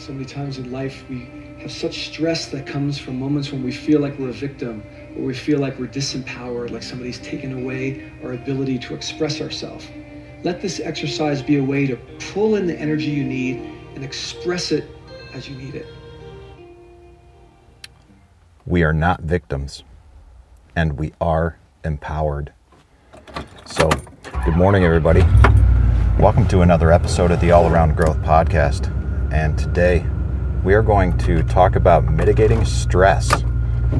So many times in life, we have such stress that comes from moments when we feel like we're a victim or we feel like we're disempowered, like somebody's taken away our ability to express ourselves. Let this exercise be a way to pull in the energy you need and express it as you need it. We are not victims, and we are empowered. So, good morning, everybody. Welcome to another episode of the All Around Growth Podcast. And today we are going to talk about mitigating stress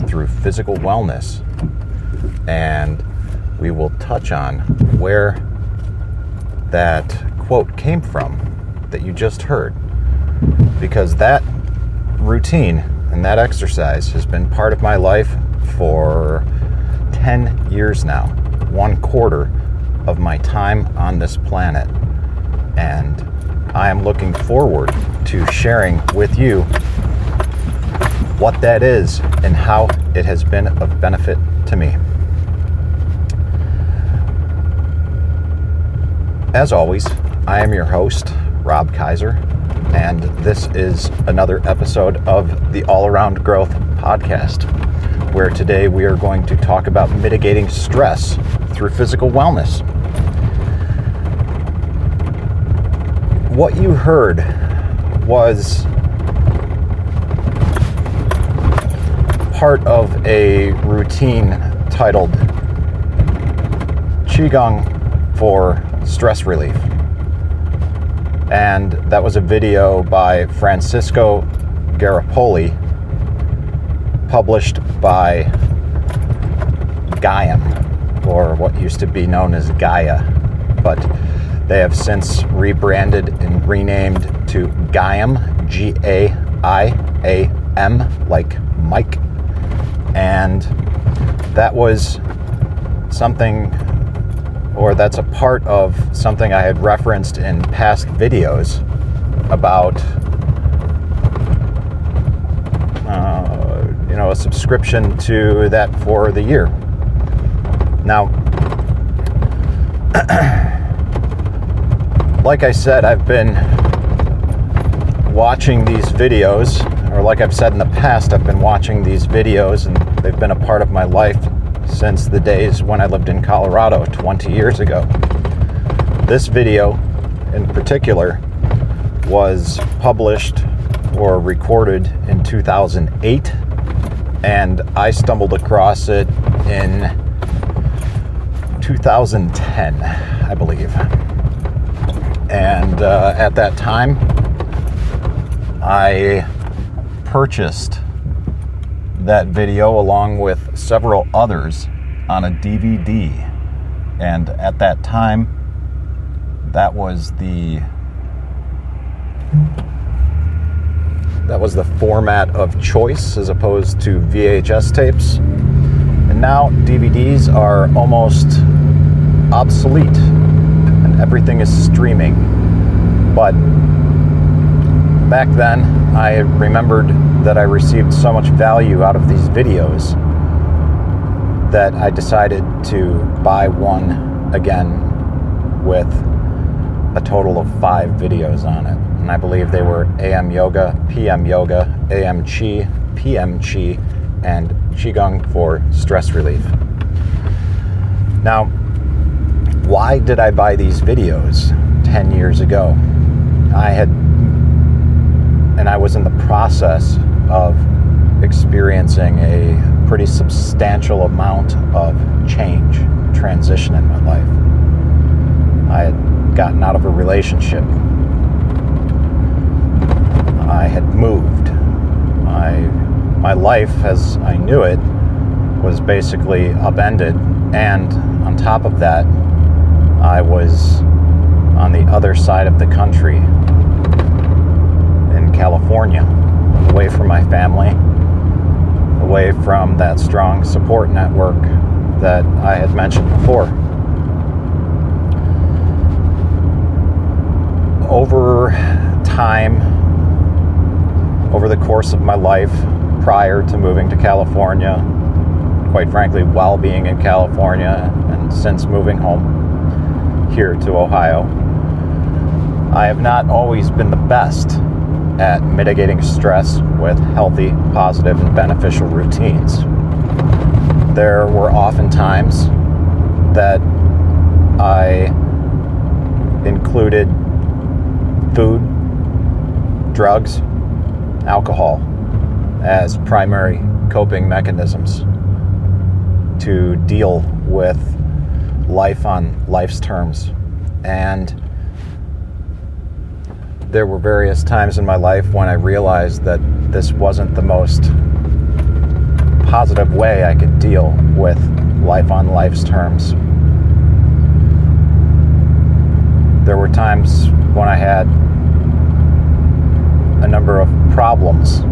through physical wellness. And we will touch on where that quote came from that you just heard. Because that routine and that exercise has been part of my life for 10 years now, one quarter of my time on this planet. And I am looking forward to sharing with you what that is and how it has been of benefit to me. As always, I am your host, Rob Kaiser, and this is another episode of the All Around Growth podcast, where today we are going to talk about mitigating stress through physical wellness. What you heard was part of a routine titled Qigong for stress relief. And that was a video by Francisco Garripoli, published by Gaiam, or what used to be known as Gaia. But they have since rebranded and renamed to Gaiam, G A I A M, like Mike. And that was something or that's a part of something I had referenced in past videos about uh, you know a subscription to that for the year. Now, like I said, I've been watching these videos, or like I've said in the past, I've been watching these videos, and they've been a part of my life since the days when I lived in Colorado 20 years ago. This video, in particular, was published or recorded in 2008, and I stumbled across it in 2010, I believe. And uh, at that time, I purchased that video along with several others on a DVD. And at that time, that was the that was the format of choice as opposed to VHS tapes. And now DVDs are almost obsolete everything is streaming. But back then, I remembered that I received so much value out of these videos that I decided to buy one again with a total of five videos on it. And I believe they were AM Yoga, PM Yoga, AM Chi, PM Chi, and Qigong for stress relief. Now, why did I buy these videos 10 years ago? I had, and I was in the process of experiencing a pretty substantial amount of change, transition in my life. I had gotten out of a relationship. I had moved. My, my life, as I knew it, was basically upended. And on top of that, I was on the other side of the country in California away from my family, away from that strong support network that I had mentioned before. Over time, over the course of my life prior to moving to California, quite frankly, while being in California and since moving home here to Ohio, I have not always been the best at mitigating stress with healthy, positive, and beneficial routines. There were often times that I included food, drugs, alcohol as primary coping mechanisms to deal with life on life's terms. And there were various times in my life when I realized that this wasn't the most positive way I could deal with life on life's terms. There were times when I had a number of problems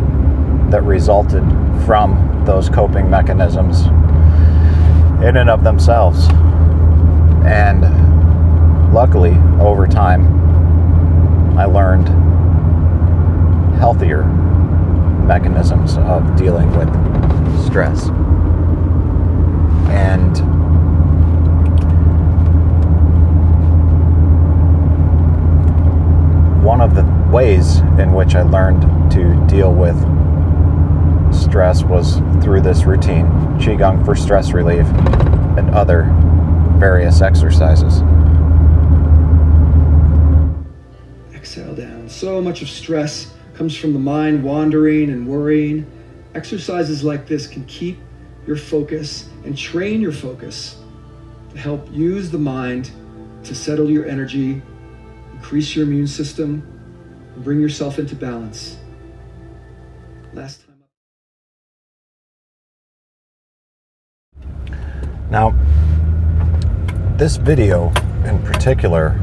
that resulted from those coping mechanisms in and of themselves. And luckily, over time, I learned healthier mechanisms of dealing with stress. And one of the ways in which I learned to deal with stress was through this routine Qigong for stress relief and other various exercises. exhale down. So much of stress comes from the mind wandering and worrying. Exercises like this can keep your focus and train your focus to help use the mind to settle your energy, increase your immune system, and bring yourself into balance. Last time. Now, this video in particular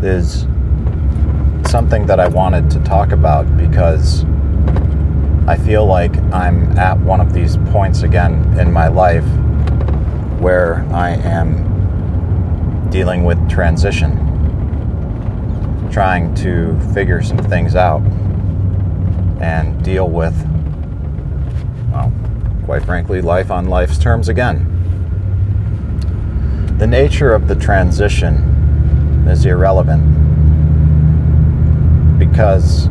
is something that I wanted to talk about because I feel like I'm at one of these points again in my life where I am dealing with transition, trying to figure some things out and deal with, well, quite frankly, life on life's terms again. The nature of the transition is irrelevant because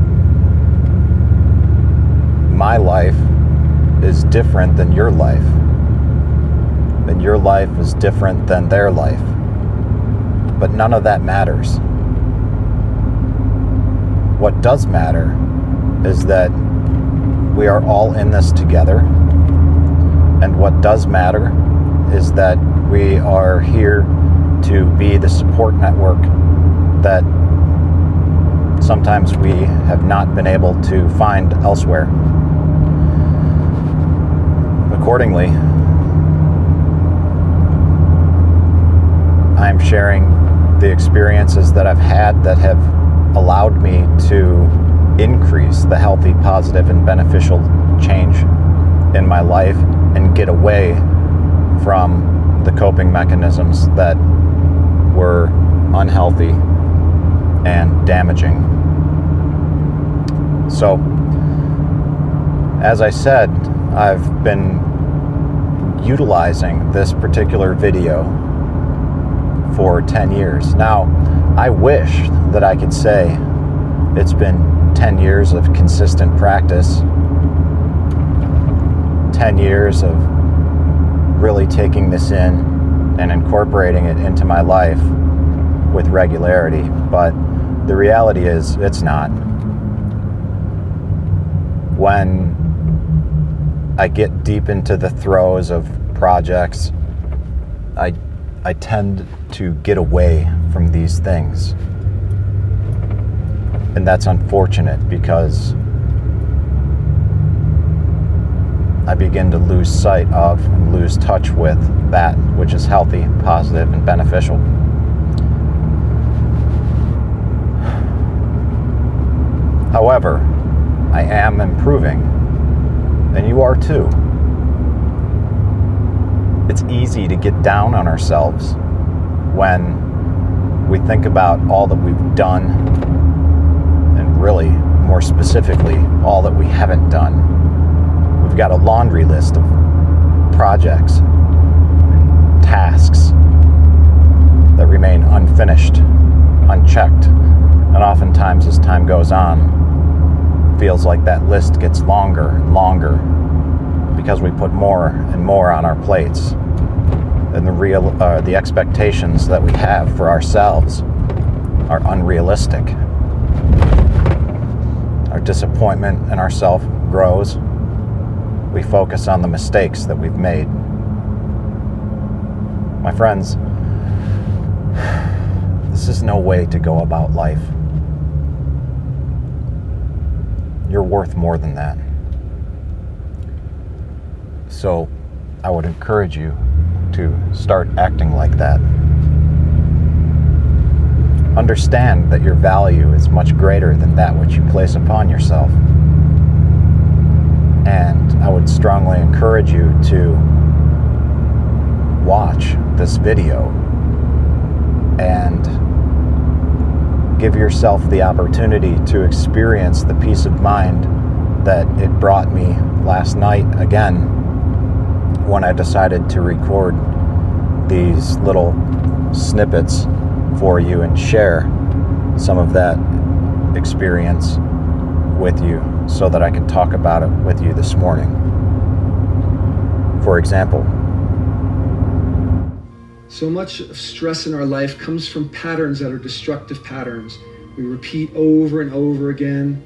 my life is different than your life. And your life is different than their life. But none of that matters. What does matter is that we are all in this together. And what does matter is that we are here to be the support network that sometimes we have not been able to find elsewhere. Accordingly, I'm sharing the experiences that I've had that have allowed me to increase the healthy, positive, and beneficial change in my life and get away from the coping mechanisms that were unhealthy and damaging. So, as I said, I've been utilizing this particular video for 10 years. Now, I wish that I could say it's been 10 years of consistent practice, 10 years of really taking this in and incorporating it into my life with regularity, but the reality is it's not. When I get deep into the throes of projects, I, I tend to get away from these things. And that's unfortunate because I begin to lose sight of and lose touch with that which is healthy, positive, and beneficial. However, I am improving, and you are too. It's easy to get down on ourselves when we think about all that we've done, and really, more specifically, all that we haven't done. We've got a laundry list of projects, tasks that remain unfinished, unchecked, and oftentimes as time goes on, feels like that list gets longer and longer because we put more and more on our plates. And the real, uh, the expectations that we have for ourselves are unrealistic. Our disappointment in ourselves grows. We focus on the mistakes that we've made. My friends, this is no way to go about life. You're worth more than that. So I would encourage you to start acting like that. Understand that your value is much greater than that which you place upon yourself. Strongly encourage you to watch this video and give yourself the opportunity to experience the peace of mind that it brought me last night again when I decided to record these little snippets for you and share some of that experience with you so that I can talk about it with you this morning. For example, so much of stress in our life comes from patterns that are destructive patterns. We repeat over and over again,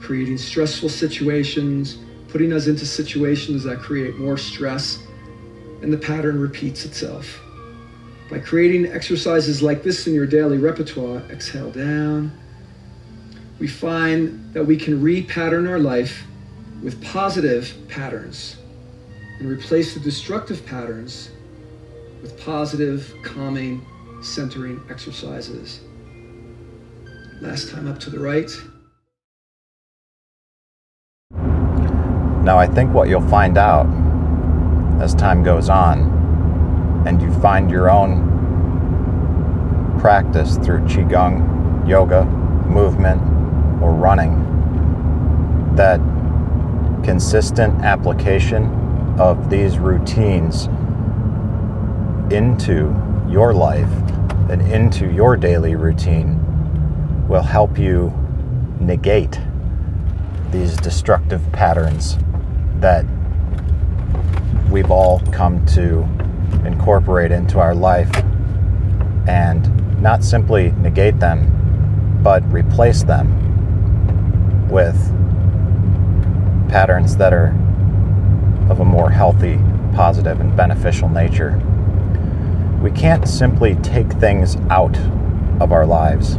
creating stressful situations, putting us into situations that create more stress, and the pattern repeats itself. By creating exercises like this in your daily repertoire, exhale down, we find that we can repattern our life with positive patterns and replace the destructive patterns with positive, calming, centering exercises. Last time up to the right. Now, I think what you'll find out as time goes on and you find your own practice through Qigong, yoga, movement, or running, that consistent application of these routines into your life and into your daily routine will help you negate these destructive patterns that we've all come to incorporate into our life and not simply negate them, but replace them with patterns that are of a more healthy, positive, and beneficial nature. We can't simply take things out of our lives.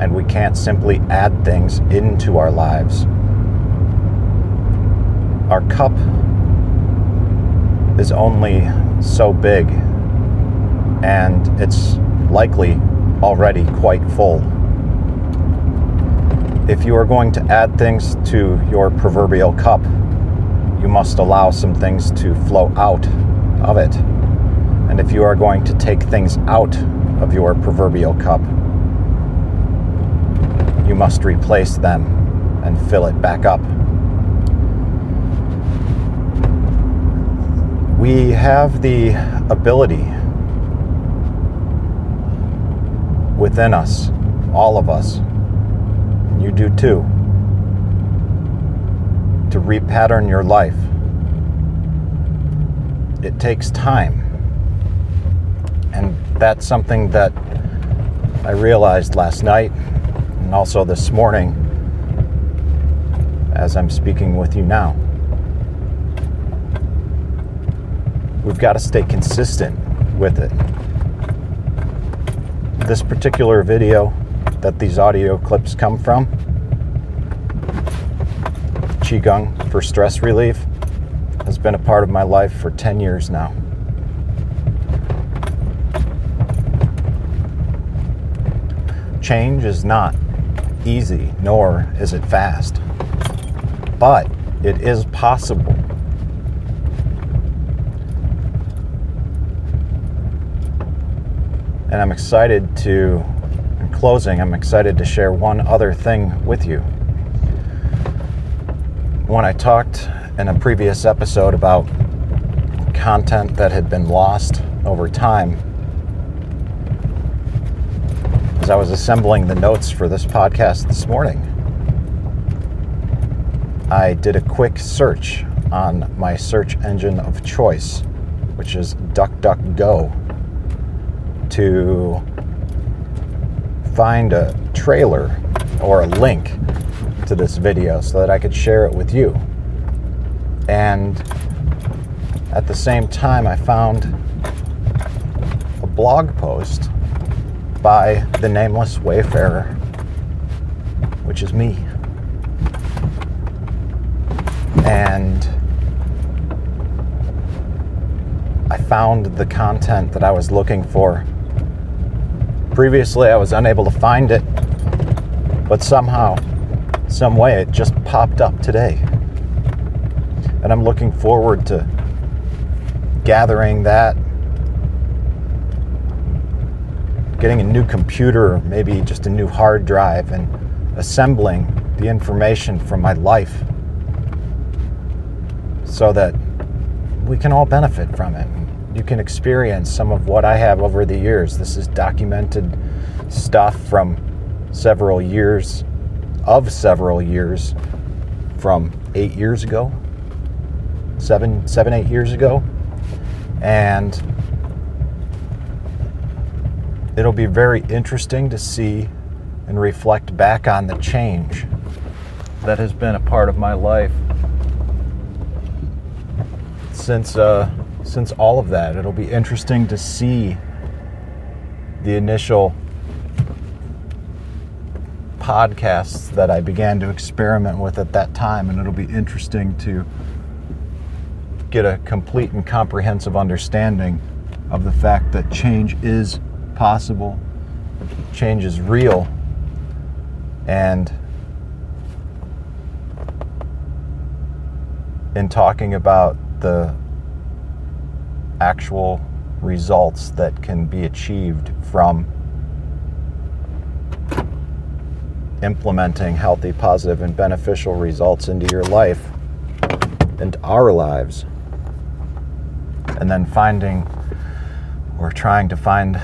And we can't simply add things into our lives. Our cup is only so big, and it's likely already quite full. If you are going to add things to your proverbial cup, you must allow some things to flow out of it. And if you are going to take things out of your proverbial cup, you must replace them and fill it back up. We have the ability within us, all of us, and you do too, to repattern your life. It takes time and that's something that I realized last night and also this morning as I'm speaking with you now. We've got to stay consistent with it. This particular video that these audio clips come from, Qigong for stress relief, has been a part of my life for 10 years now. Change is not easy, nor is it fast, but it is possible. And I'm excited to, in closing, I'm excited to share one other thing with you. When I talked in a previous episode about content that had been lost over time, as I was assembling the notes for this podcast this morning. I did a quick search on my search engine of choice, which is DuckDuckGo, to find a trailer or a link to this video so that I could share it with you. And at the same time, I found a blog post by the nameless wayfarer, which is me. And I found the content that I was looking for. Previously, I was unable to find it, but somehow, some way, it just popped up today. And I'm looking forward to gathering that, getting a new computer, maybe just a new hard drive, and assembling the information from my life so that we can all benefit from it. You can experience some of what I have over the years. This is documented stuff from several years, of several years, from eight years ago, seven, seven, eight years ago. And it'll be very interesting to see and reflect back on the change that has been a part of my life since uh, since all of that. It'll be interesting to see the initial podcasts that I began to experiment with at that time, and it'll be interesting to get a complete and comprehensive understanding of the fact that change is possible, change is real, and in talking about the actual results that can be achieved from implementing healthy, positive, and beneficial results into your life and our lives. And then finding or trying to find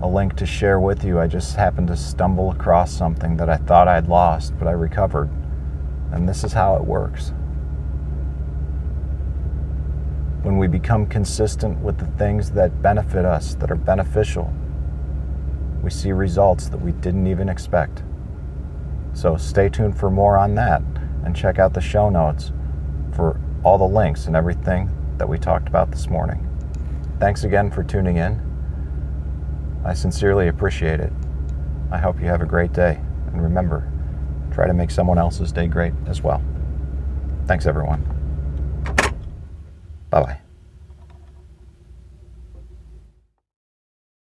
a link to share with you. I just happened to stumble across something that I thought I'd lost, but I recovered. And this is how it works. when we become consistent with the things that benefit us, that are beneficial, we see results that we didn't even expect. So stay tuned for more on that and check out the show notes for all the links and everything that we talked about this morning. Thanks again for tuning in. I sincerely appreciate it. I hope you have a great day. And remember, try to make someone else's day great as well. Thanks, everyone. Bye bye.